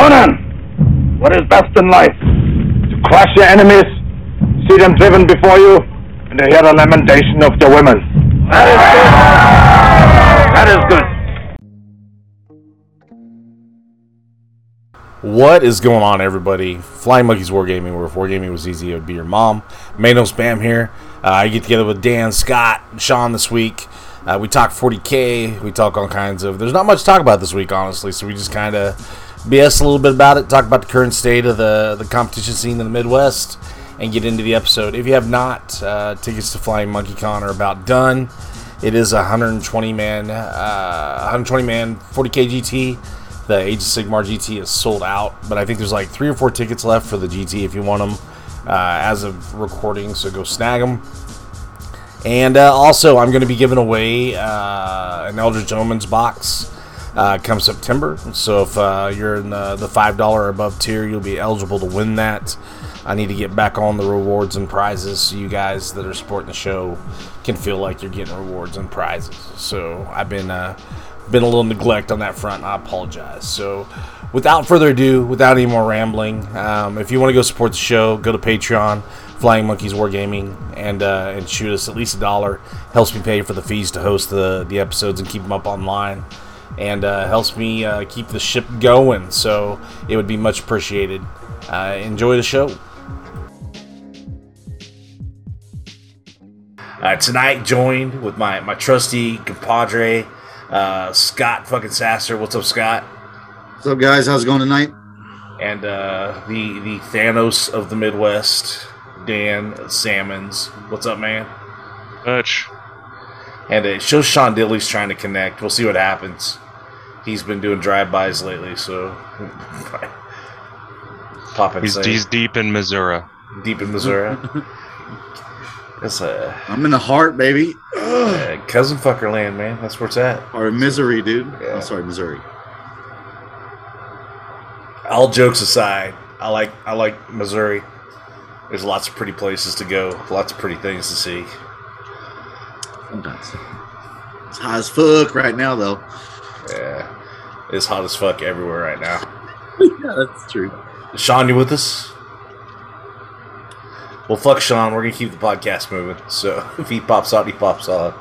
Conan, what is best in life? To crush your enemies, see them driven before you, and to hear the lamentation of the women. That is good. That is good. What is going on, everybody? Flying Monkeys Wargaming, where if Wargaming was easy, it would be your mom. May no spam here. Uh, I get together with Dan, Scott, Sean this week. Uh, we talk 40K. We talk all kinds of. There's not much to talk about this week, honestly, so we just kind of BS a little bit about it, talk about the current state of the, the competition scene in the Midwest, and get into the episode. If you have not, uh, tickets to Flying Monkey Con are about done. It is a 120 man, uh, 120 man 40K GT. The Age of Sigmar GT is sold out, but I think there's like three or four tickets left for the GT if you want them uh, as of recording, so go snag them. And uh, also, I'm going to be giving away uh, an Eldritch Omens box uh, come September. So if uh, you're in the, the $5 or above tier, you'll be eligible to win that. I need to get back on the rewards and prizes so you guys that are supporting the show can feel like you're getting rewards and prizes. So I've been uh, been a little neglect on that front. I apologize. So, without further ado, without any more rambling, um, if you want to go support the show, go to Patreon, Flying Monkeys Wargaming, and uh, and shoot us at least a dollar. Helps me pay for the fees to host the the episodes and keep them up online, and uh, helps me uh, keep the ship going. So it would be much appreciated. Uh, enjoy the show. Uh, tonight, joined with my my trusty compadre. Uh, Scott fucking Sasser. What's up, Scott? What's up, guys? How's it going tonight? And uh, the the Thanos of the Midwest, Dan Salmons. What's up, man? Much. And it shows Sean Dilly's trying to connect. We'll see what happens. He's been doing drive-bys lately, so pop He's, he's deep in Missouri. deep in Missouri. That's a I'm in the heart, baby. uh, cousin fucker land, man. That's where it's at. Or misery, dude. Yeah. I'm sorry, Missouri. all jokes aside, I like I like Missouri. There's lots of pretty places to go, lots of pretty things to see. Sometimes. It's hot as fuck right now, though. Yeah, it's hot as fuck everywhere right now. yeah, that's true. Sean, you with us? Well, fuck Sean. We're gonna keep the podcast moving. So if he pops out, he pops out.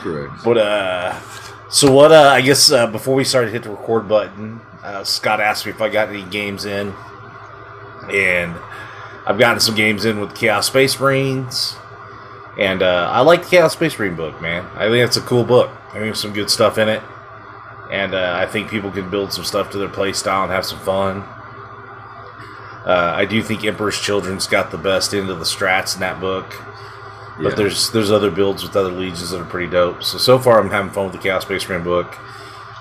Correct. But uh, so what? Uh, I guess uh, before we started, hit the record button. Uh, Scott asked me if I got any games in, and I've gotten some games in with Chaos Space Marines, and uh, I like the Chaos Space Marine book, man. I think it's a cool book. I think some good stuff in it, and uh, I think people can build some stuff to their play style and have some fun. Uh, I do think Emperor's Children's got the best end of the strats in that book. But Yeah. there's there's other builds with other legions that are pretty dope. So so far I'm having fun with the Chaos Space Marine book,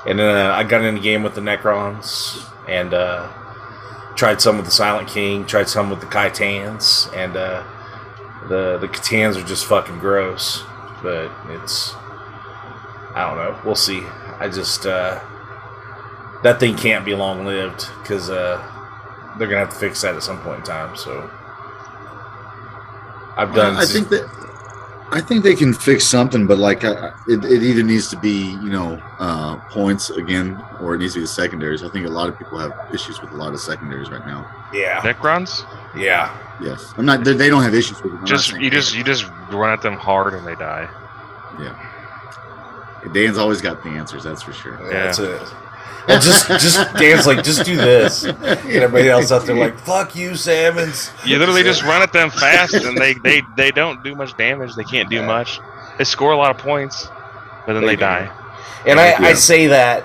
and then uh, I got in the game with the Necrons and uh, tried some with the Silent King, tried some with the C'tans, and uh, the the C'tans are just fucking gross. But it's I don't know. We'll see. I just uh, that thing can't be long lived because uh, they're gonna have to fix that at some point in time. So I've done. I think that I think they can fix something, but like I, I- it, it either needs to be you know uh, points again, or it needs to be the secondaries. I think a lot of people have issues with a lot of secondaries right now. yeah, Necrons? yeah. Yes, I'm not. They, they don't have issues with it. I'm Just you just you just run at them hard and they die. Yeah. Dan's always got the answers, that's for sure. Yeah, that's it. Well, just just Dan's like, just do this, and everybody else out there like, fuck you, Salmons. You literally just run at them fast and they they they don't do much damage. They can't do Yeah. much. They score a lot of points, but then They they, die. And I, I say that,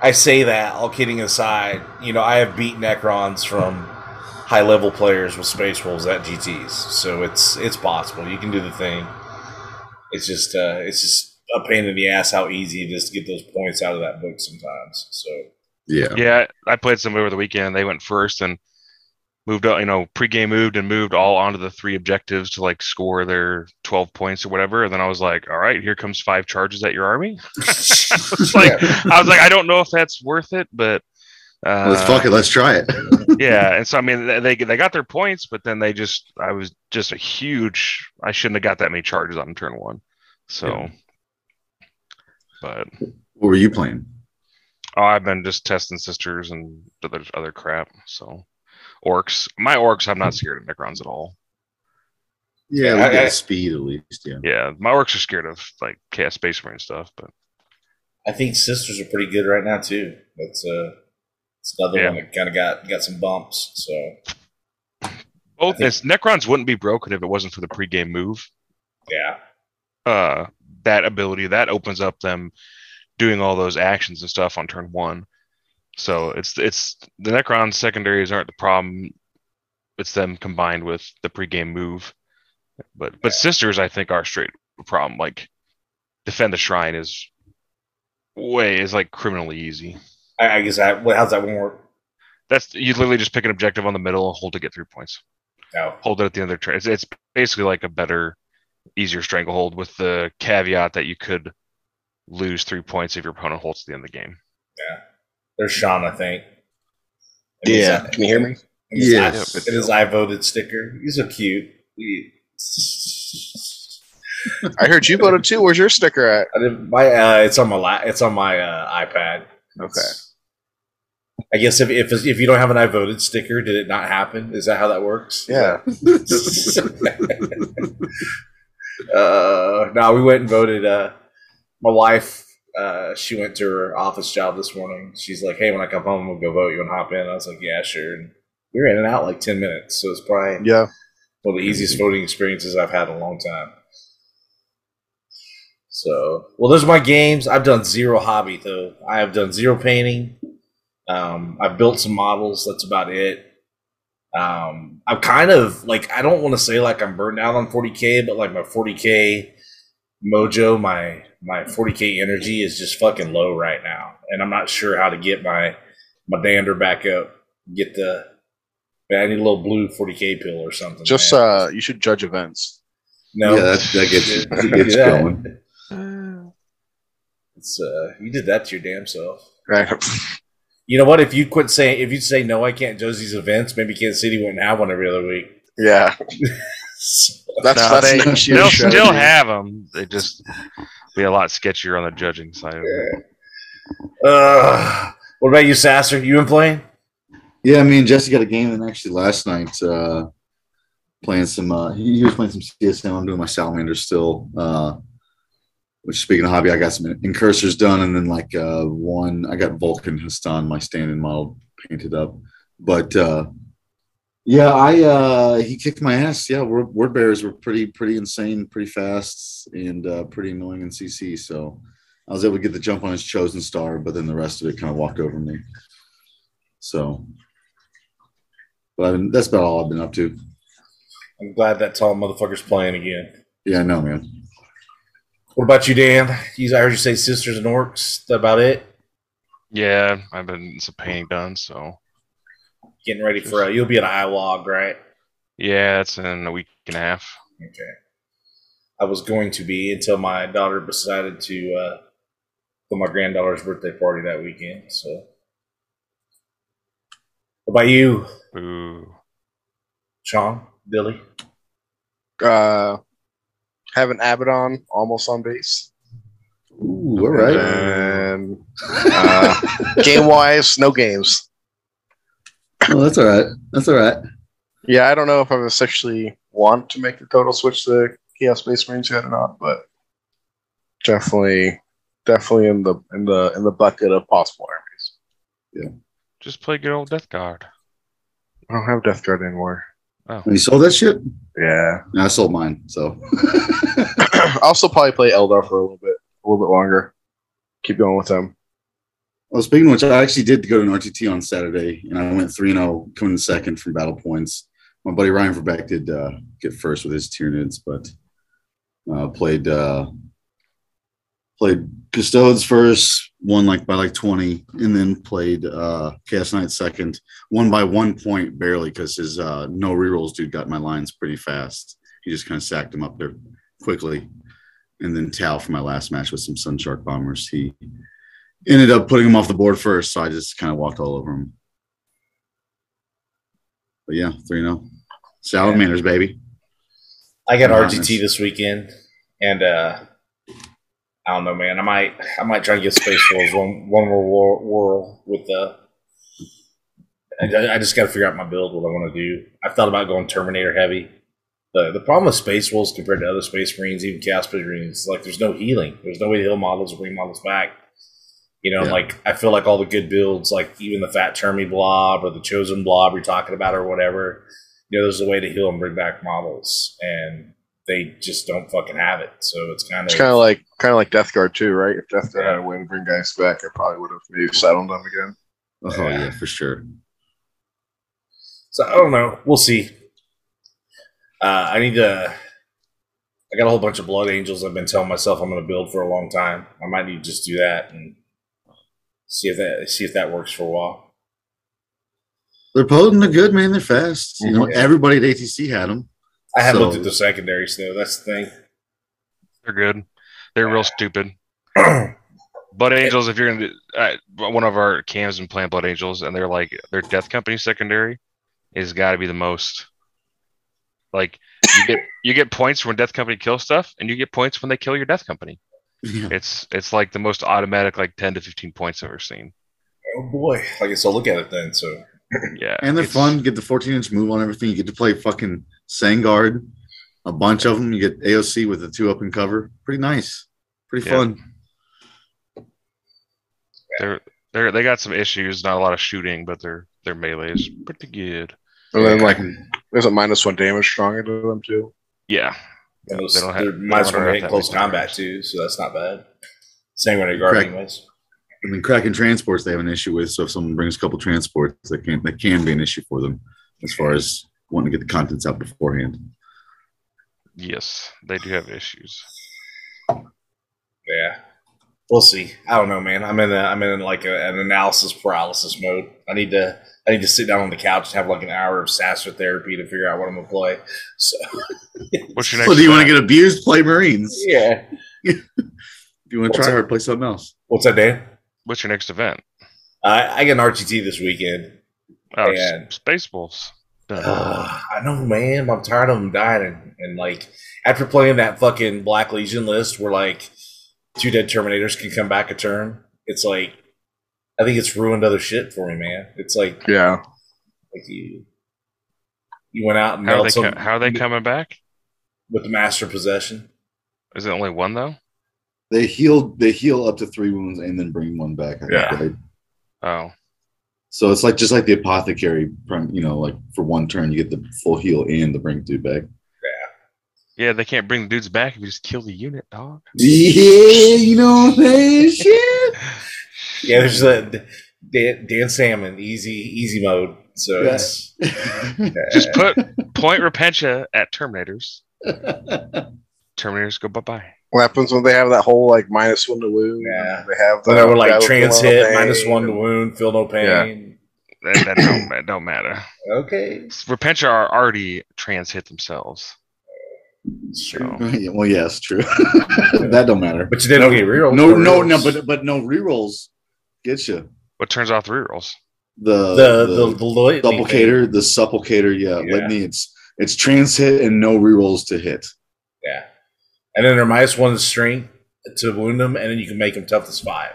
I say that, all kidding aside, you know, I have beat Necrons from high level players with Space Wolves at GTs, so it's it's possible. You can do the thing. It's just uh, it's just a pain in the ass how easy it is to get those points out of that book sometimes. So Yeah. Yeah, I played some over the weekend. They went first and moved up. You know, pregame moved and moved all onto the three objectives to like score their twelve points or whatever. And then I was like, all right, here comes five charges at your army. It's like I was like, I don't know if that's worth it, but uh, Let's fuck it. Let's try it. yeah, and so I mean, they they got their points, but then they just I was just a huge. I shouldn't have got that many charges on turn one. So, Yeah. but what were you playing? Oh, I've been just testing sisters and other other crap. So orcs, my orcs, I'm not scared of Necrons at all. Yeah, we I- get I- speed at least. Yeah. Yeah, my orcs are scared of like chaos space marine stuff, but I think sisters are pretty good right now too. That's uh, it's another Yeah. one that kind of got got some bumps. So both think- it's, Necrons wouldn't be broken if it wasn't for the pregame move. yeah, uh that ability that opens up them doing all those actions and stuff on turn one. So it's it's the Necron secondaries aren't the problem. It's them combined with the pregame move. But but sisters I think are straight problem. Like defend the shrine is way is like criminally easy. I, I guess that. What, how's that one work? That's you literally just pick an objective on the middle, hold to get three points. No. Hold it at the end of the turn. It's, it's basically like a better, easier stranglehold with the caveat that you could lose three points if your opponent holds to the end of the game. Yeah. There's Sean, I think. Yeah. Can you hear me? Yeah. It is I, and his I voted sticker. He's so cute. He- I heard you voted too. Where's your sticker at? I didn't, my uh, it's on my la- it's on my uh, iPad. Okay. I guess if, if if you don't have an I voted sticker, did it not happen? Is that how that works? Yeah. uh, no, we went and voted. Uh, my wife, uh, she went to her office job this morning. She's like, "Hey, when I come home, we'll go vote. You want to hop in?" I was like, "Yeah, sure." And we were in and out like ten minutes, so it's probably Yeah. one of the easiest voting experiences I've had in a long time. So, well, those are my games. I've done zero hobby though. I have done zero painting. Um, I've built some models. That's about it. Um, I'm kind of like I don't want to say like I'm burned out on 40k, but like my 40k mojo, my my 40k energy is just fucking low right now, and I'm not sure how to get my my dander back up. Get the I need a little blue 40k pill or something. Just man. uh, you should judge events. no, Yeah, that, that gets you, that gets Yeah. going. It's uh, you did that to your damn self. Right. You know what? If you quit saying, if you say no, I can't judge these events. Maybe Kansas City wouldn't have one every other week. yeah. That's No, that's they- next year's They'll strategy. still have them. They just be a lot sketchier on the judging side. Of it. Uh, what about you, Sasser? You been playing? Yeah, me and Jesse got a game and actually last night uh playing some uh he, he was playing some CSM. I'm doing my salamander still. Uh which speaking of hobby, I got some incursors done and then like uh one I got Vulkan He'stan, my standing model painted up. But uh yeah, I uh he kicked my ass. Yeah, word, word bearers were pretty pretty insane, pretty fast, and uh pretty annoying in CC. So I was able to get the jump on his chosen star, but then the rest of it kind of walked over me. So but I've been, that's about all I've been up to. I'm glad that tall motherfucker's playing again. Yeah, I know, man. What about you, Dan? You, I heard you say sisters and orcs. That about it? Yeah, I've been some painting done, so Getting ready for uh, you'll be at IWOG, right? yeah, it's in a week and a half. Okay. I was going to be until my daughter decided to uh, for my granddaughter's birthday party that weekend. So, what about you, Ooh. Sean, Billy? Uh, have an Abaddon almost on base. Ooh, all right. And uh, game wise, no games. Oh, that's all right. That's all right. Yeah, I don't know if I've officially want to make the total switch to Chaos Space Marines yet or not, but definitely, definitely in the in the in the bucket of possible armies. Yeah. Just play good old Death Guard. I don't have Death Guard anymore. And you sold that shit? Yeah, No, I sold mine. So I'll still probably play Eldar for a little bit, a little bit longer. Keep going with them. Well, speaking of which, I actually did go to an RTT on Saturday, and I went 3 0, coming in second from battle points. My buddy Ryan Verbeck did uh, get first with his Tyranids, but uh, played uh, played Custodes first, won like by like 20, and then played uh, Chaos Knight second, won by one point barely because his uh, no rerolls dude got my lines pretty fast. He just kind of sacked him up there quickly. And then Tau for my last match with some Sun Shark Bombers. He ended up putting him off the board first, so I just kind of walked all over him. But yeah, 3 0. Salamanders, baby. I got. RGT this weekend, and uh, I don't know, man. I might I might try to get Space Wolves one one more war, war with uh, the. I, I just got to figure out my build, what I want to do. I've thought about going Terminator heavy. The the problem with Space Wolves compared to other Space Marines, even Chaos Space Marines, like there's no healing. There's no way to heal models or bring models back. You know, Yeah. like I feel like all the good builds, like even the Fat Termy blob or the Chosen blob you're talking about or whatever, you know, there's a way to heal and bring back models, and they just don't fucking have it. So it's kind of It's kind of like kind of like Death Guard too, right? If Death Guard had a way to bring guys back, I probably would have maybe sat on them again. Oh Yeah. yeah, for sure. So I don't know. We'll see. Uh, I need to. I got a whole bunch of blood angels. I've been telling myself I'm going to build for a long time. I might need to just do that and see if that see if that works for a while. They're potent. They're good, man. They're fast. You know, Mhm. everybody at ATC had them. I haven't So- looked at the secondaries though. That's the thing. They're good. They're real stupid. Blood Angels, if you're gonna, do, uh, one of our cams been playing Blood Angels, and they're like their Death Company secondary is got to be the most. Like you get you get points when Death Company kills stuff, and you get points when they kill your Death Company. Yeah. It's it's like the most automatic, like ten to fifteen points I've ever seen. oh boy, I guess I'll look at it then. So Yeah, And they're fun. Get the 14 inch move on everything. You get to play fucking Sangard, a bunch of them. You get AOC with the two up and cover. Pretty nice. Pretty Yeah. fun. They're they're they got some issues, not a lot of shooting, but their their melee is pretty good. And then like there's a minus one damage stronger into them too. Yeah, and those, They don't have- they're they minus don't one have hit close combat damage. too, so that's not bad. Same way guard, Correct. anyways. I mean, cracking transports they have an issue with. So if someone brings a couple transports, that can that can be an issue for them as far as wanting to get the contents out beforehand. yes, they do have issues. Yeah, we'll see. I don't know, man. I'm in a, I'm in like a, an analysis paralysis mode. I need to I need to sit down on the couch and have like an hour of Sasser therapy to figure out what I'm gonna play. So What's your next? So do you want to get abused? Play Marines. yeah. If you want to try that? hard, play something else. What's that, Dan? What's your next event? I I get an RTT this weekend. Oh, Man. S- Spaceballs. Done. Ugh, I know, man. I'm tired of them dying. And, and like after playing that fucking Black Legion list, where like two dead Terminators can come back a turn, it's like I think it's ruined other shit for me, man. It's like Yeah. like you you went out and how are they some co- how are they coming back? with the Master Possession. Is it only one though? They heal. They heal up to three wounds and then bring one back. I think, Yeah. right? Oh, So it's like just like the apothecary. You know, like for one turn, you get the full heal and the bring dude back. yeah. Yeah, they can't bring the dudes back if you just kill the unit, dog. Yeah, you know what I'm saying? Shit. Yeah, there's a Dan, Dan Salmon easy easy mode. So Yeah. it's Just put point Repentia at Terminators. Terminators go bye bye. What happens when they have that whole like minus one to wound? Yeah. They have So the they were like trans hit, pain, minus one to wound, feel no pain. That, that don't that don't matter. Okay. Repentia are already trans hit themselves. True. So Yeah, well, yes, true. that don't matter. But you didn't get real. No, no, no, but but no rerolls get you what turns off the rerolls? the the the, the, litany thing. the supplicator. Yeah, Yeah. litany. It's it's trans hit and no rerolls to hit. Yeah. And then they're minus one to strength to wound them, and then you can make them toughness five.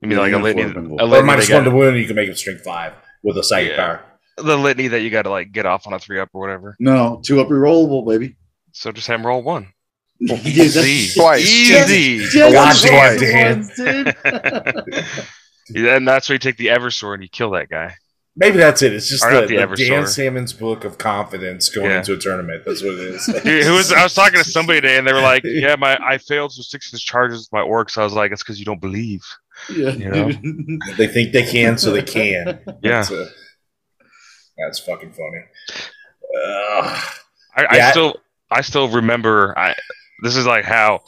You mean like a and litany? A Or litany minus they one to wound, and you can make them strength five with a psychic Yeah. power. the litany that you got to like get off on a three up or whatever. No, two up rerollable, baby. So just have them roll one. Yeah, Easy, Twice. easy. Just God damn, Dan. once, dude. Yeah, and that's where you take the Eversword and you kill that guy. Maybe that's it. It's just the, the the Dan Salmon's book of confidence going Yeah. into a tournament. That's what it is. Dude, who was I was talking to somebody today and they were like, "Yeah, my I failed with six inch charges with my orcs." I was like, "It's because you don't believe." yeah, You know? they think they can, so they can. Yeah, That's, uh, that's fucking funny. Ugh. I, I Yeah. still I still remember. I this is like how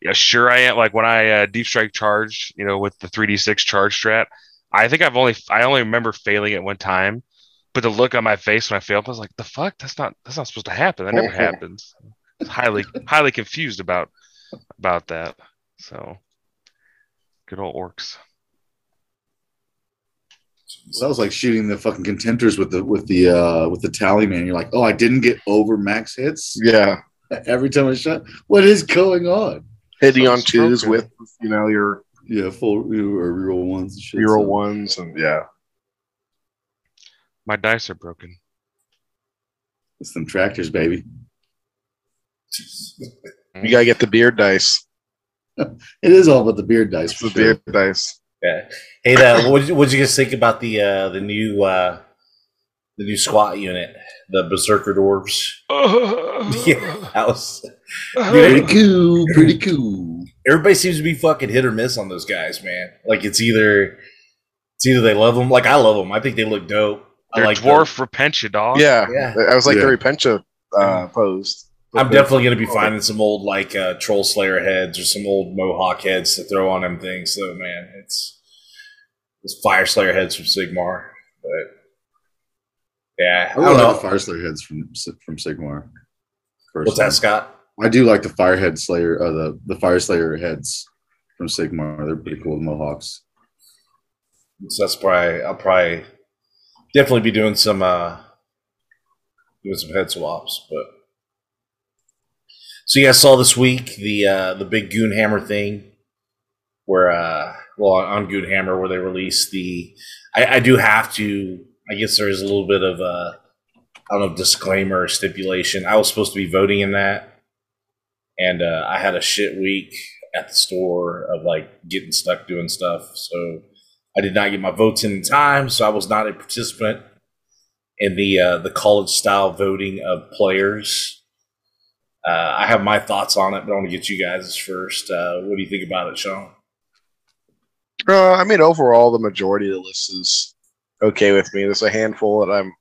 yeah, sure I am. Like when I uh, deep strike charged, you know, with the three d six charge strat. I think I've only I only remember failing it one time, but the look on my face when I failed, I was like, "The fuck? That's not that's not supposed to happen. That never happens." I highly highly confused about about that. So good old orcs. So that was like shooting the fucking contenders with the with the uh with the tally man. You're like, oh, I didn't get over max hits Yeah. every time I shot. What is going on? hitting So on twos stroking. with you know your Yeah, full you know, or reroll ones and shit. reroll so- ones and yeah. My dice are broken. It's them tractors, baby. You gotta get the beard dice. It is all about the beard dice. It's the sure. beard dice. Yeah. Hey, uh, what what'd you guys think about the uh, the new uh, the new squat unit, the Berserker dwarves? Yeah, that was. Pretty cool. Pretty cool. Everybody seems to be fucking hit or miss on those guys, man. Like it's either it's either they love them, like I love them. I think they look dope. I They're like dwarf Repentia dog. Yeah, Yeah. I was like Yeah. the Repentia uh, posed. the- I'm definitely gonna be finding some old like uh, troll slayer heads or some old mohawk heads to throw on them things. So man, it's it's fire slayer heads from Sigmar, but yeah, I I really don't like the know. Fire Slayer heads from from Sigmar. What's that, Scott? I do like the Firehead Slayer, uh, the the Fire Slayer heads from Sigmar. They're pretty cool. Mohawks. So that's probably I'll probably definitely be doing some uh doing some head swaps, but so yeah, I saw this week the uh the big Goonhammer thing where uh well on Goonhammer where they released the I, I do have to I guess there is a little bit of a I don't know disclaimer or stipulation. I was supposed to be voting in that and uh, I had a shit week at the store of like getting stuck doing stuff. So I did not get my votes in time, so I was not a participant in the uh, the college style voting of players. Uh, I have my thoughts on it, but I want to get you guys first. Uh, what do you think about it, Sean? Uh, I mean, overall, the majority of the list is okay with me. There's a handful that I'm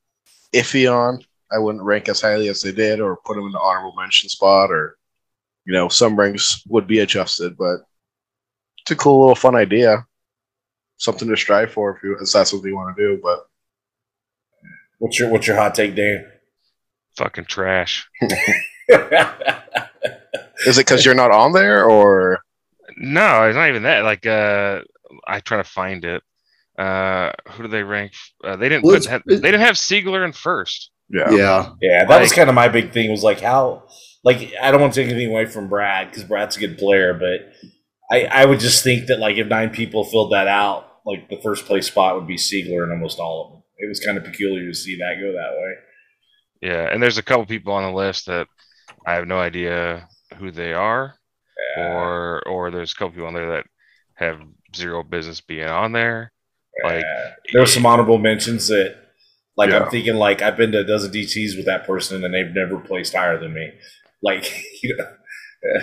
iffy on. I wouldn't rank as highly as they did, or put them in the honorable mention spot, or you know, some ranks would be adjusted. But it's a cool little fun idea, something to strive for if, you, if that's what you want to do. But What's your what's your hot take, Dan? Fucking trash. is it because you're not on there, or No, it's not even that. Like, uh, I try to find it. Uh, who do they rank? Uh, they didn't Well, put. it's- have- it- they didn't have Siegler in first. yeah, Yeah, yeah, that was kind of my big thing. Was like how like I don't want to take anything away from Brad because Brad's a good player, but I I would just think that like if nine people filled that out, like the first place spot would be Siegler in almost all of them. It was kind of peculiar to see that go that way. Yeah, and there's a couple people on the list that I have no idea who they are, or or there's a couple people on there that have zero business being on there. Like, Uh, there were some honorable mentions that, like, Yeah. I'm thinking, like, I've been to a dozen DTs with that person and they've never placed higher than me. Like, you know,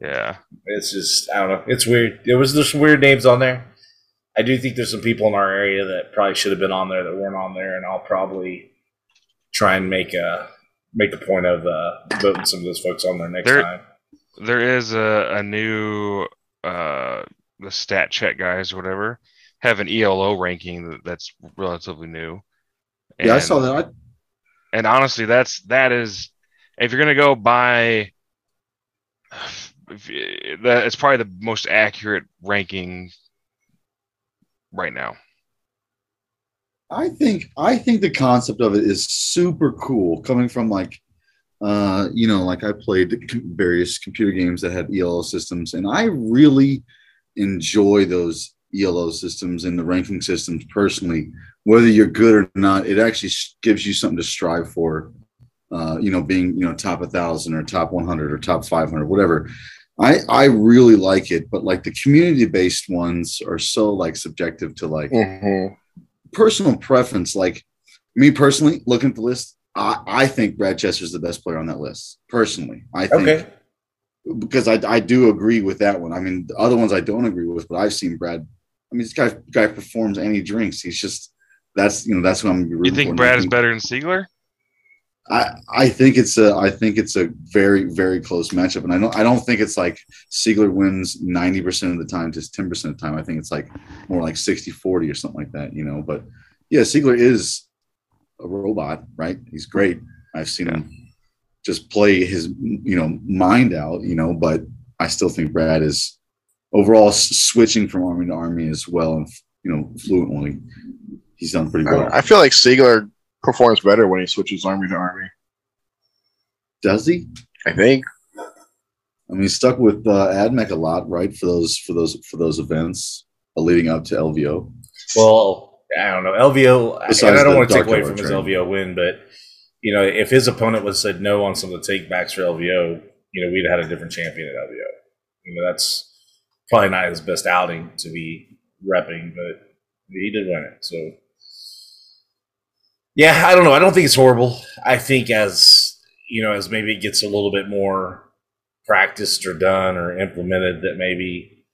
yeah, it's just, I don't know. It's weird. There was there's some weird names on there. I do think there's some people in our area that probably should have been on there that weren't on there, and I'll probably try and make a make a point of uh, voting some of those folks on there next There- time. there is a, a new uh the stat check guys or whatever have an ELO ranking that's relatively new. yeah, I saw that. I, and honestly that's that is if you're gonna go by that it's probably the most accurate ranking right now I think I think the concept of it is super cool. Coming from like, uh, you know, like I played various computer games that had ELO systems, and I really enjoy those ELO systems and the ranking systems personally. Whether you're good or not, it actually gives you something to strive for. Uh, you know, being you know top 1000 or top 100 or top 500, whatever. I I really like it, but like the community based ones are so like subjective to like Mhm. personal preference, like me personally, looking at the list, I, I think Brad Chester's the best player on that list. Personally, I think Okay. because I, I do agree with that one. I mean, the other ones I don't agree with, but I've seen Brad. I mean, this guy guy performs and he drinks. He's just that's you know that's what I'm. you think for. brad is better than siegler I, I think it's a I think it's a very very close matchup, and I don't I don't think it's like Siegler wins ninety percent of the time, just ten percent of the time. I think it's like more like 60-40 or something like that, you know. But yeah, Siegler is a robot, right? He's great. I've seen him just play his you know mind out, you know. But I still think Brad is overall switching from army to army as well, and you know fluently. He's done pretty well. I feel like Siegler performs better when he switches army to army. Does he? I think. I mean, stuck with uh, AdMech a lot, right? For those for those for those events uh, leading up to LVO. Well, I don't know. LVO, and I don't want to take away Tower from his training. LVO win, but you know, if his opponent was said no on some of the takebacks for LVO, you know, we'd have had a different champion at LVO. You know, that's probably not his best outing to be repping, but he did win it. So, yeah, I don't know. I don't think it's horrible. I think as you know, as maybe it gets a little bit more practiced or done or implemented, that maybe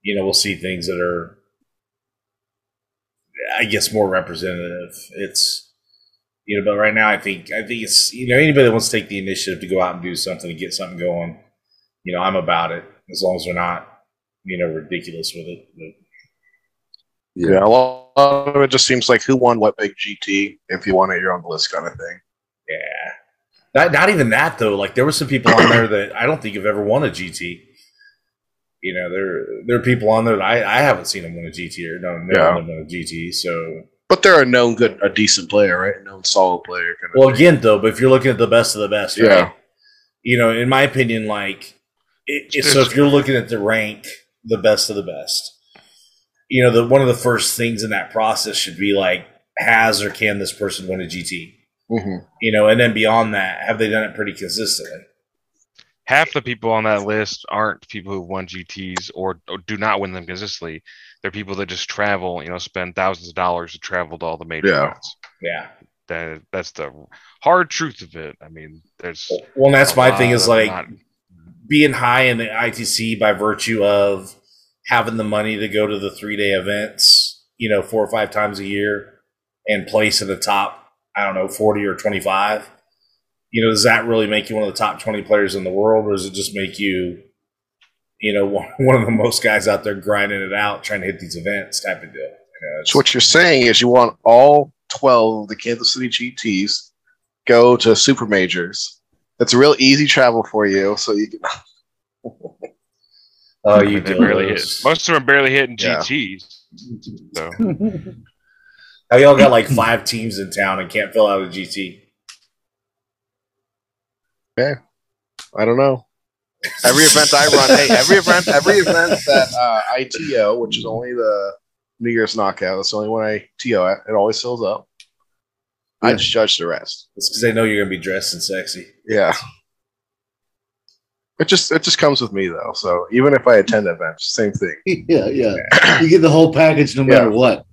you know we'll see things that are I guess more representative. It's you know, but right now I think I think it's you know anybody that wants to take the initiative to go out and do something to get something going, you know, I'm about it as long as they're not you know ridiculous with it. But Yeah, a lot of it just seems like who won what big GT. If you want it, you're on the list, kind of thing. yeah, not not even that though. Like there were some people on there that I don't think have ever won a GT. You know, there there are people on there that I, I haven't seen them win a GT or no, no Yeah. win a GT. So But they're a known good, a decent player, right? A known solid player. Kind of Well, thing. again, though, but if you're looking at the best of the best, right? Yeah. You know, in my opinion, like, it, it- so if you're looking at the rank, the best of the best, you know, the one of the first things in that process should be like, has or can this person win a GT? Mhm. You know, and then beyond that, have they done it pretty consistently? half the people on that list aren't people who won GTS or, or do not win them consistently. They're people that just travel, you know, spend thousands of dollars to travel to all the major Yeah. events. Yeah. That that's the hard truth of it. I mean, there's Well, and that's my thing is like not- being high in the ITC by virtue of having the money to go to the three day events, you know, four or five times a year and place in the top, I don't know, 40 or 25. You know, does that really make you one of the top 20 players in the world, or does it just make you, you know, one of the most guys out there grinding it out, trying to hit these events type of deal? You know, So what you're saying is you want all 12 of the Kansas City GTs go to super majors. That's a real easy travel for you. So you can, oh, I you mean, do barely hit. Most of them barely hitting Yeah. GTs. So How y'all got like five teams in town and can't fill out a GT? Okay. I don't know. Every event I run, hey, every event, every event that uh, I TO, which is only the New Year's knockout, that's the only one I TO at. It always fills up. I just judge the rest. It's because they know you're gonna be dressed and sexy. Yeah. It just it just comes with me though. So even if I attend events, same thing. yeah, yeah. You get the whole package no matter Yeah. what.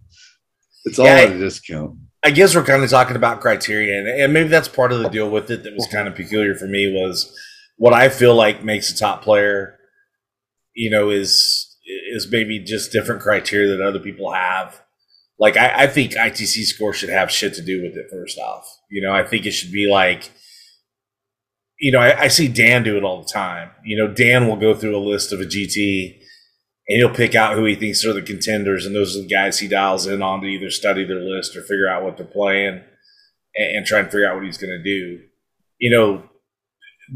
It's all Yeah, at a discount. I guess we're kind of talking about criteria, and, and maybe that's part of the deal with it that was kind of peculiar for me was what I feel like makes a top player, you know, is is maybe just different criteria that other people have. Like I, I think ITC score should have shit to do with it. First off, you know, I think it should be like, you know, I, I see Dan do it all the time. You know, Dan will go through a list of a GT and he'll pick out who he thinks are the contenders, and those are the guys he dials in on to either study their list or figure out what they're playing, and, and try and figure out what he's going to do. You know,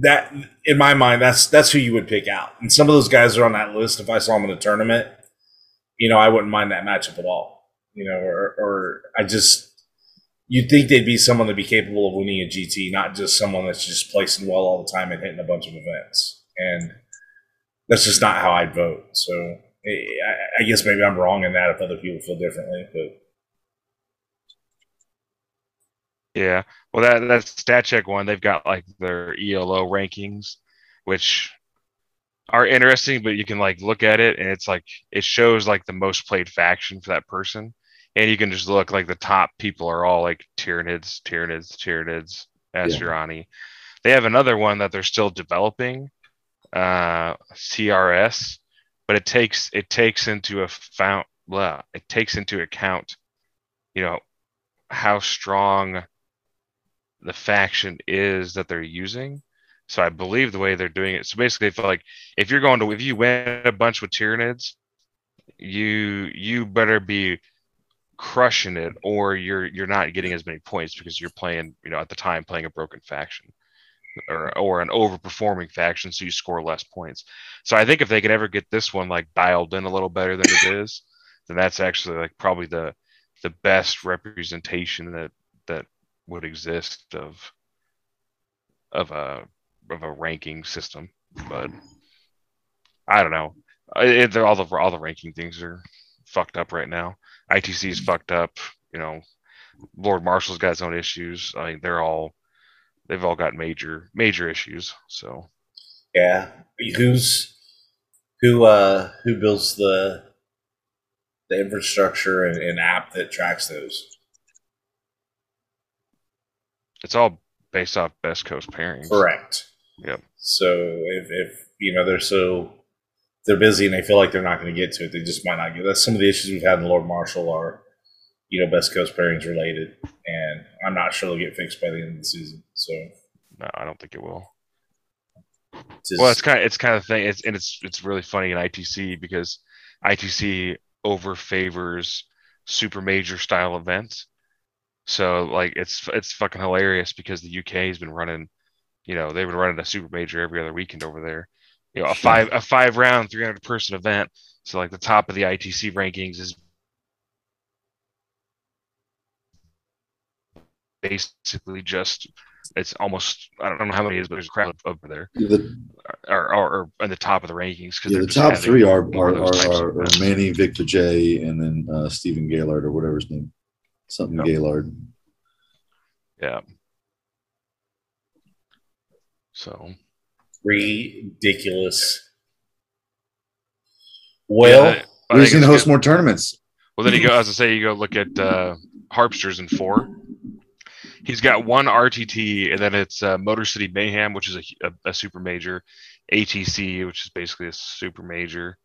that in my mind, that's that's who you would pick out. And some of those guys are on that list. If I saw them in a tournament, you know, I wouldn't mind that matchup at all. You know, or or I just you'd think they'd be someone that'd be capable of winning a GT, not just someone that's just placing well all the time and hitting a bunch of events. And that's just not how I'd vote. So I, I guess maybe I'm wrong in that if other people feel differently, but Yeah. Well, that that stat check one, they've got like their ELO rankings, which are interesting, but you can like look at it and it's like it shows like the most played faction for that person. And you can just look like the top people are all like Tyranids, Tyranids, Tyranids, Asturani. They have another one that they're still developing, uh, CRS, but it takes it takes into a fount blah, it takes into account, you know, how strong the faction is that they're using. So I believe the way they're doing it. So basically, if like if you're going to if you win a bunch with Tyranids, you you better be crushing it, or you're you're not getting as many points because you're playing you know at the time playing a broken faction. Or, or an overperforming faction, so you score less points. So I think if they could ever get this one like dialed in a little better than it is, then that's actually like probably the the best representation that that would exist of of a of a ranking system but I don't know. It, all the all the ranking things are fucked up right now. ITC is fucked up. You know, Lord Marshall's got his own issues. I mean, they're all they've all got major major issues. So Yeah. Who's who uh who builds the the infrastructure and, and app that tracks those? it's all based off best coast pairings. Correct. Yep. So if, if you know they're so they're busy and they feel like they're not going to get to it, they just might not get. That's some of the issues we've had in Lord Marshall are, you know, Best Coast pairings related, and I'm not sure they'll get fixed by the end of the season. So No, I don't think it will. it's just- Well, it's kind of it's kind of thing. It's and it's it's really funny in ITC because ITC over favors super major style events. So like it's it's fucking hilarious because the UK has been running, you know, they've been running a super major every other weekend over there. You know, a five a five round 300 person event. So like the top of the ITC rankings is basically just it's almost I don't know how many it is, but there's a crowd over there The, or, or, or at the top of the rankings because yeah, the top three are are, are, are, are. Manny, Victor J, and then uh, Stephen Gaylord or whatever his name, something Yep. Gaylord. Yeah. So ridiculous. Well, yeah, I think We're going to host good. more tournaments. Well, then you go as I say, you go look at uh, Harpsters in four. He's got one RTT, and then it's uh, Motor City Mayhem, which is a, a, a super major, ATC, which is basically a super major,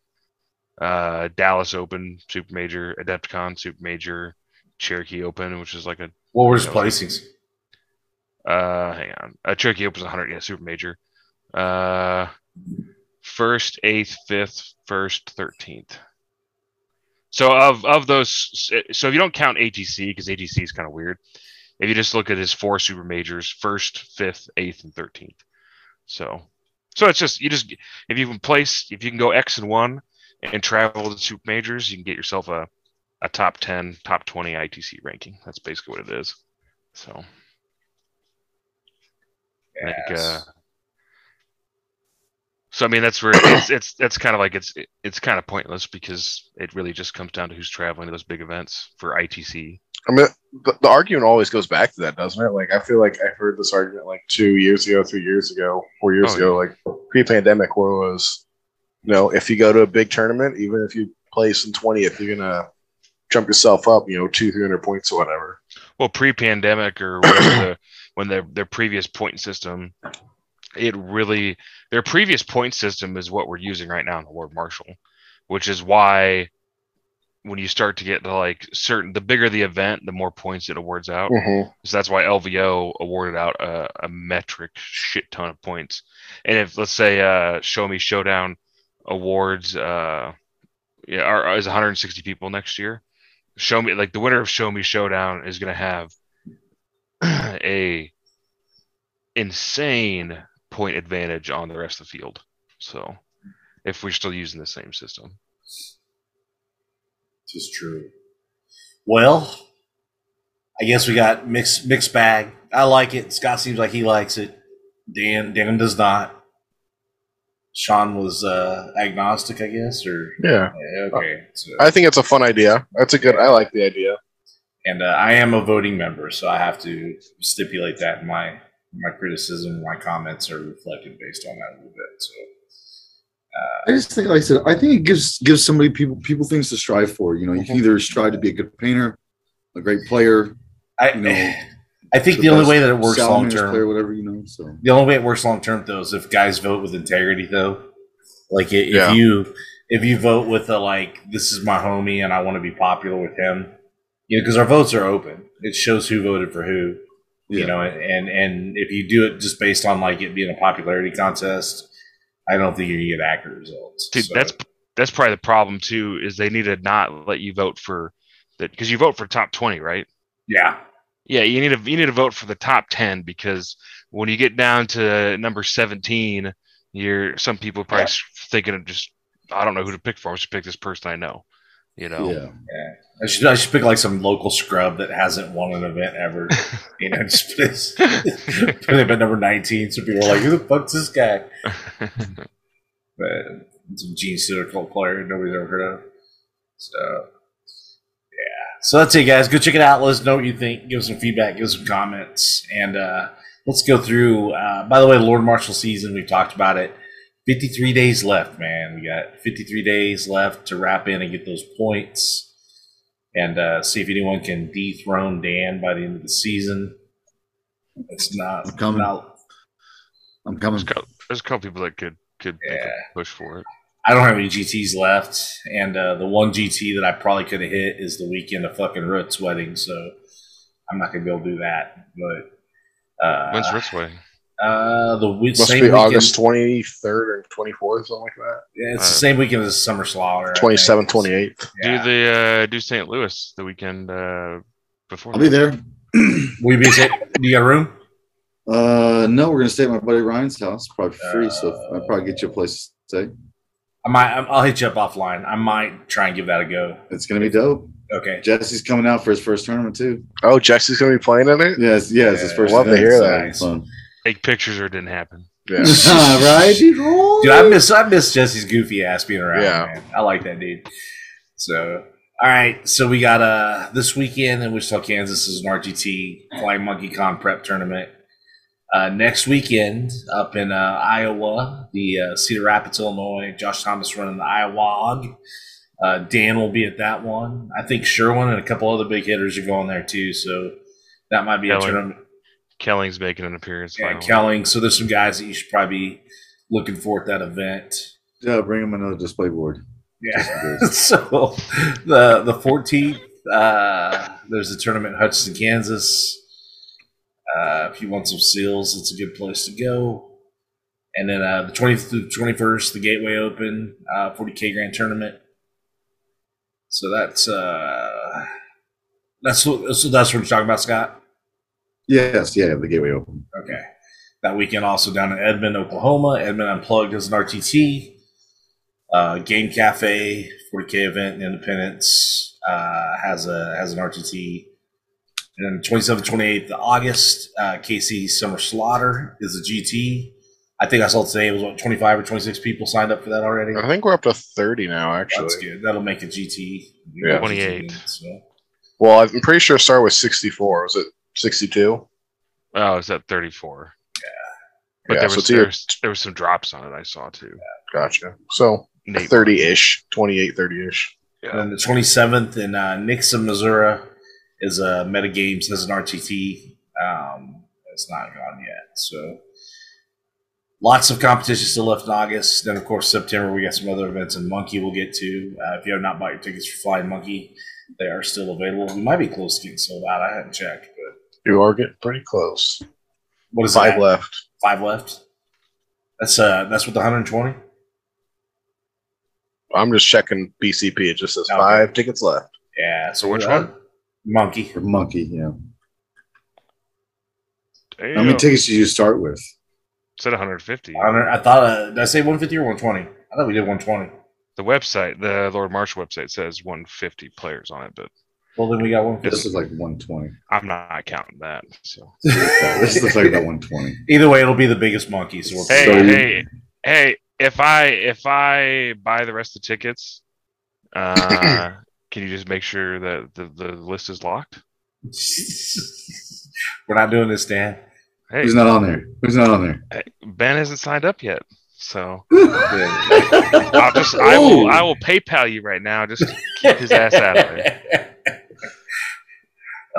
uh, Dallas Open, super major, Adepticon, super major, Cherokee Open, which is like a what were his placings? Uh, hang on. Uh, Cherokee Open's 100. Yeah, super major. Uh, first, eighth, fifth, first, thirteenth. So of of those, so if you don't count ATC because ATC is kind of weird. If you just look at his four super majors, first, fifth, eighth, and thirteenth. So, so it's just you just if you can place if you can go X and one and travel to super majors, you can get yourself a a top ten, top twenty ITC ranking. That's basically what it is. So. Yes. uh, so I mean that's where it's it's that's kind of like it's it's kind of pointless because it really just comes down to who's traveling to those big events for ITC. I mean, the, the argument always goes back to that, doesn't it? Like, I feel like I've heard this argument like two years ago, three years ago, four years Oh, ago, like pre-pandemic, where it was, you know, if you go to a big tournament, even if you place in twentieth, you're gonna jump yourself up, you know, two, three hundred points or whatever. Well, pre-pandemic or the, when their their previous point system, it really their previous point system is what we're using right now in the Lord Marshall, which is why when you start to get to like certain the bigger the event, the more points it awards out. Mm-hmm. So that's why LVO awarded out a, a metric shit ton of points. And if let's say uh, Show Me Showdown awards uh, yeah, are, is 160 people next year, Show Me like the winner of Show Me Showdown is going to have a insane point advantage on the rest of the field. So if we're still using the same system, This is true. Well, I guess we got mixed mixed bag. I like it. Scott seems like he likes it. Dan Dan does not. Sean was uh, agnostic, I guess, or Yeah, yeah, okay. So, I think it's a fun idea. That's a good. I like the idea. and uh, I am a voting member, so I have to stipulate that in my my criticism, my comments are reflected based on that a little bit. So uh, I just think, like I said, I think it gives gives somebody people people things to strive for. You know, you can either strive to be a good painter, a great player, I you know, I think the the only way that it works long term player, whatever you know. So The only way it works long term though is if guys vote with integrity though. Like if Yeah. you if you vote with a like this is my homie and I want to be popular with him, you know, because our votes are open. It shows who voted for who, yeah, you know, and and if you do it just based on like it being a popularity contest, I don't think you get accurate results. Dude, So, that's that's probably the problem too. Is they need to not let you vote for that because you vote for top twenty, right? yeah, Yeah, you need to you need to vote for the top ten because when you get down to number seventeen, you're some people probably s thinking of just I don't know who to pick for. I should pick this person I know. You know, Yeah. I should I should pick like some local scrub that hasn't won an event ever. You know, just put, his, put him at number nineteen, so people are like, "Who the fuck's this guy?" But some Genestealer cult player nobody's ever heard of. So yeah, so that's it, guys. Go check it out. Let us know what you think. Give us some feedback. Give us some comments, and uh, let's go through. Uh, by the way, Lord Marshall season. We've talked about it. 53 days left, man. We got 53 days left to wrap in and get those points and uh, see if anyone can dethrone Dan by the end of the season. It's not I'm coming. not- I'm coming. there's, a couple, there's a couple people that could could Yeah. push for it. I don't have any GTs left, and uh, the one GT that I probably could have hit is the weekend of fucking Root's wedding, so I'm not gonna be able to do that. But uh, When's Ritz wedding? Uh, the we- Must same be weekend, August 23rd or 24th, something like that. Yeah, it's Uh, the same weekend as Summer Slaughter. I 27th, 28th. Yeah. Do the uh, do St. Louis the weekend uh, before. I'll be there. Will you be? Do you got room? Uh, no, we're gonna stay at my buddy Ryan's house. Probably free, so I'll probably get you a place to stay. I might. I'll hit you up offline. I might try and give that a go. It's gonna be dope. Okay. Jesse's coming out for his first tournament too. Oh, Jesse's going to be playing in it? Yes, yeah, it's his first. love to event, hear so that. It's fun. Take pictures or it didn't happen. Yeah. right? Dude, I miss I miss Jesse's goofy ass being around. Yeah. man. I like that dude. So, all right. So we got uh this weekend in Wichita, Kansas is an RGT Flying Monkey Con prep tournament. Uh, next weekend up in uh, Iowa, the uh, Cedar Rapids, Illinois. Josh Thomas running the Iowa. Uh, Dan will be at that one. I think Sherwin and a couple other big hitters are going there too. So that might be a tournament. Kelling's making an appearance. Yeah, finally. Kelling. So there's some guys that you should probably be looking for at that event. Yeah, bring him another display board. Yeah. so the the 14th, uh, there's a tournament in Hutchinson, Kansas. Uh, if you want some seals, it's a good place to go. And then uh, the 20th to 21st, the Gateway Open, uh, 40k Grand Tournament. So that's uh, that's what, so that's what we're talking about, Scott. Yes, yeah, the gateway open. Okay. That weekend also down in Edmond, Oklahoma. Edmond Unplugged is an RTT. Uh, Game Cafe, 40K event in Independence, uh, has a has an RTT. And then 27th, 28th of August, uh, KC Summer Slaughter is a GT. I think I saw today it was what 25 or 26 people signed up for that already. I think we're up to 30 now, actually. That's good. That'll make a GT. Yeah. 28. So, Well, I'm pretty sure it started with 64. Was it 62? Oh, is that 34? But yeah, there was it's either- there, was there was some drops on it I saw too. Gotcha. So Nate, 30 ish, 28, 30 ish. And then the 27th in uh, Nixa, Missouri is a uh, Metagames has an RTT. Um, it's not gone yet. So lots of competition still left in August. Then, of course, September, we got some other events in Monkey we'll get to. Uh, if you have not bought your tickets for Flying Monkey, they are still available. We might be close to getting sold out. I haven't checked, but You are getting pretty close. what is Five that? left. Five left. That's uh, that's with the 120. I'm just checking BCP. It just says Okay. five tickets left. Yeah. So which uh, one? Monkey. For monkey, yeah. Damn. How many tickets did you start with? said 150. 100 I thought. Uh, did I say 150 or 120? I thought we did 120. The website, the Lord March website says 150 players on it, but Well, then we got one. This is like 120. I'm not counting that. So this looks like about 120. Either way, it'll be the biggest monkey. So we're hey, So you- hey, hey! If I if I buy the rest of the tickets, uh, can you just make sure that the, the list is locked? we're not doing this, Dan. Hey, Who's not on there? Who's not on there? hey, Ben hasn't signed up yet, so I'll just I will I will PayPal you right now. Just keep his ass out of there.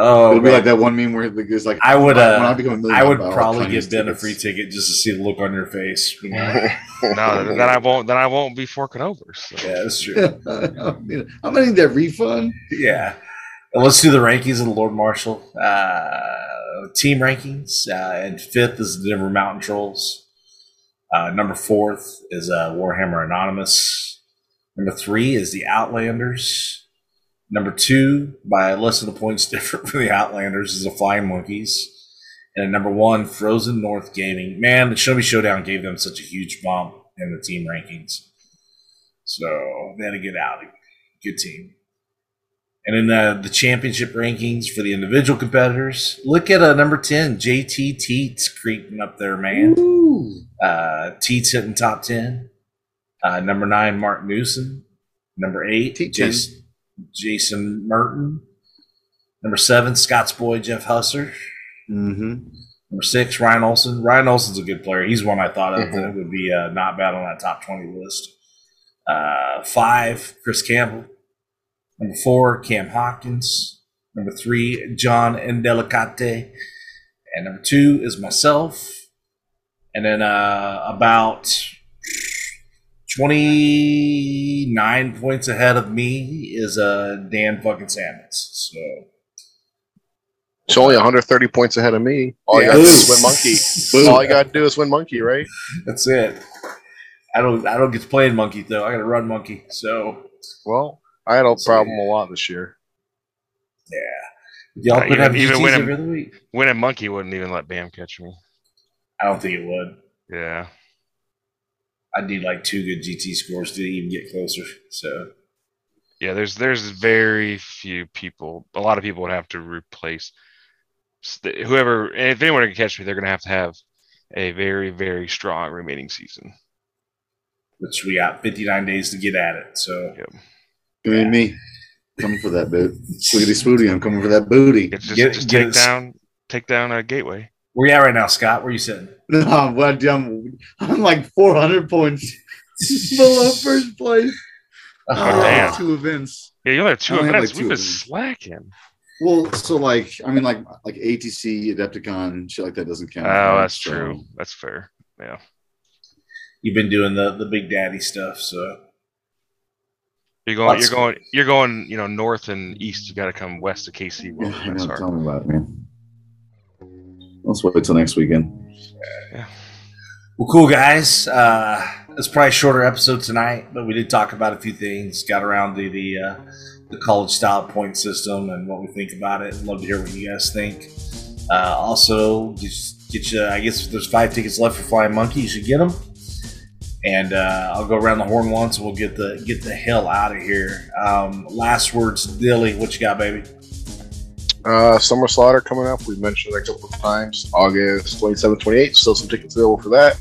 Oh, It'll be man. like that one meme where the guy's like, I would, when uh, I become a millionaire, I would I'll probably Kanye's give Ben a free ticket just to see the look on your face. you know? No, then I won't. Then I won't be forking over. So. yeah, that's true. I'm gonna need that refund. Yeah. Well, let's do the rankings of the Lord Marshall. Uh, team rankings. Uh, and fifth is the Denver Mountain Trolls. Uh, number fourth is uh, Warhammer Anonymous. Number three is the Outlanders. Number two, by less than a points different from the Outlanders, is the Flying Monkeys. And number one, Frozen North Gaming. Man, the Show Me Showdown gave them such a huge bump in the team rankings. So they had a good outing. Good team. And in the, the championship rankings for the individual competitors, look at uh, number 10, JT Teets creeping up there, man. Uh, Teets hitting top 10. Uh, number 9, Mark Newsom. Number 8, T10. Jason, Merton. Number 7, Scott's boy, Jeff Husser. Mm-hmm. Number 6, Ryan Olson. Ryan Olson's a good player. He's one I thought of Mhm. that would be uh, not bad on that top 20 list. Uh, 5, Chris Campbell. Number 4, Cam Hawkins. Number 3, John Indelicato. And number 2 is myself. And then uh, about 29 points ahead of me is uh, Dan fucking Sammons. So It's only 130 points ahead of me. All Yeah. you got to do is win monkey. Boom. All you got to do is win monkey, right? that's it. I don't I don't get to play in monkey though. I got to run monkey. So Well, I had a problem a lot this year. Yeah, y'all Uh, could even- have even GTs when I'm- every other. Winning monkey wouldn't even let Bam catch me. I don't think it would. Yeah. I'd need like two good GT scores to even get closer. So Yeah, there's there's very few people. A lot of people would have to replace whoever. If anyone can catch me, they're gonna have to have a very very strong remaining season. which we got 59 days to get at it. So You and me. Coming for that boot. Swiggity spooty, I'm coming for that booty. It's just, Get- just get take us- down take down a gateway. Where you at right now, Scott? Where you sitting? No, I'm, I'm, I'm like 400 points below first place. Oh, Uh, damn. Two events. Yeah, you only have two I only have, events. like, We've two been slacking. Well, so like, I mean, like, like ATC, Adepticon, shit like that doesn't count. Oh, right? that's So- true. That's fair. Yeah. You've been doing the the big daddy stuff. So You're going. Lots- You're going. You're going. You know, north and east. You got to come west to KC. Well, Yeah, I that's know, hard. tell me about it, man. Let's wait till next weekend. Yeah. Well, cool guys. Uh, it's probably a shorter episode tonight, but we did talk about a few things. Got around the uh, the college style point system and what we think about it. Love to hear what you guys think. Uh, also, just get you. I guess if there's five tickets left for Flying Monkey, you should get them. And uh, I'll go around the horn once, and we'll get the get the hell out of here. Um, last words, Dilly. What you got, baby? Uh, Summer Slaughter coming up. We mentioned it a couple of times. August 27th, 28th. Still some tickets available for that.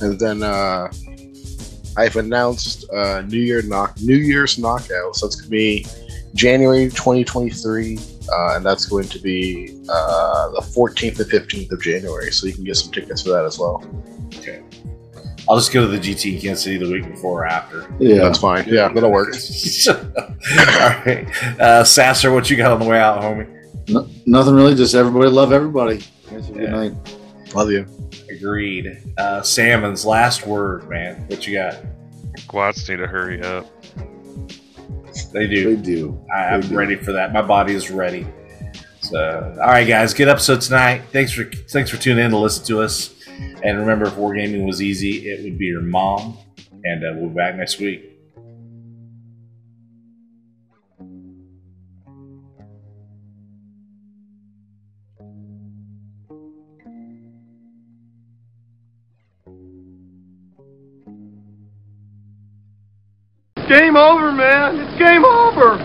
And then uh, I've announced uh, New Year knock New Year's knockout. So it's gonna be January 2023, uh, and that's going to be uh, the 14th and 15th of January. So you can get some tickets for that as well. Okay. I'll just go to the GT in Kansas City the week before or after. Yeah. That's fine. Yeah, that'll work. All right, uh, Sasser, what you got on the way out, homie? No, nothing really. Just everybody love everybody. Guys, Good night. Love you. Agreed. Uh, Sammons' last word, man. What you got? Squats need to hurry up. They do. They do. do. I, I'm do. ready for that. My body is ready. So, all right, guys, good episode tonight. Thanks for thanks for tuning in to listen to us. And remember, if wargaming was easy, it would be your mom. And uh, we'll be back next week. Game over, man. It's game over.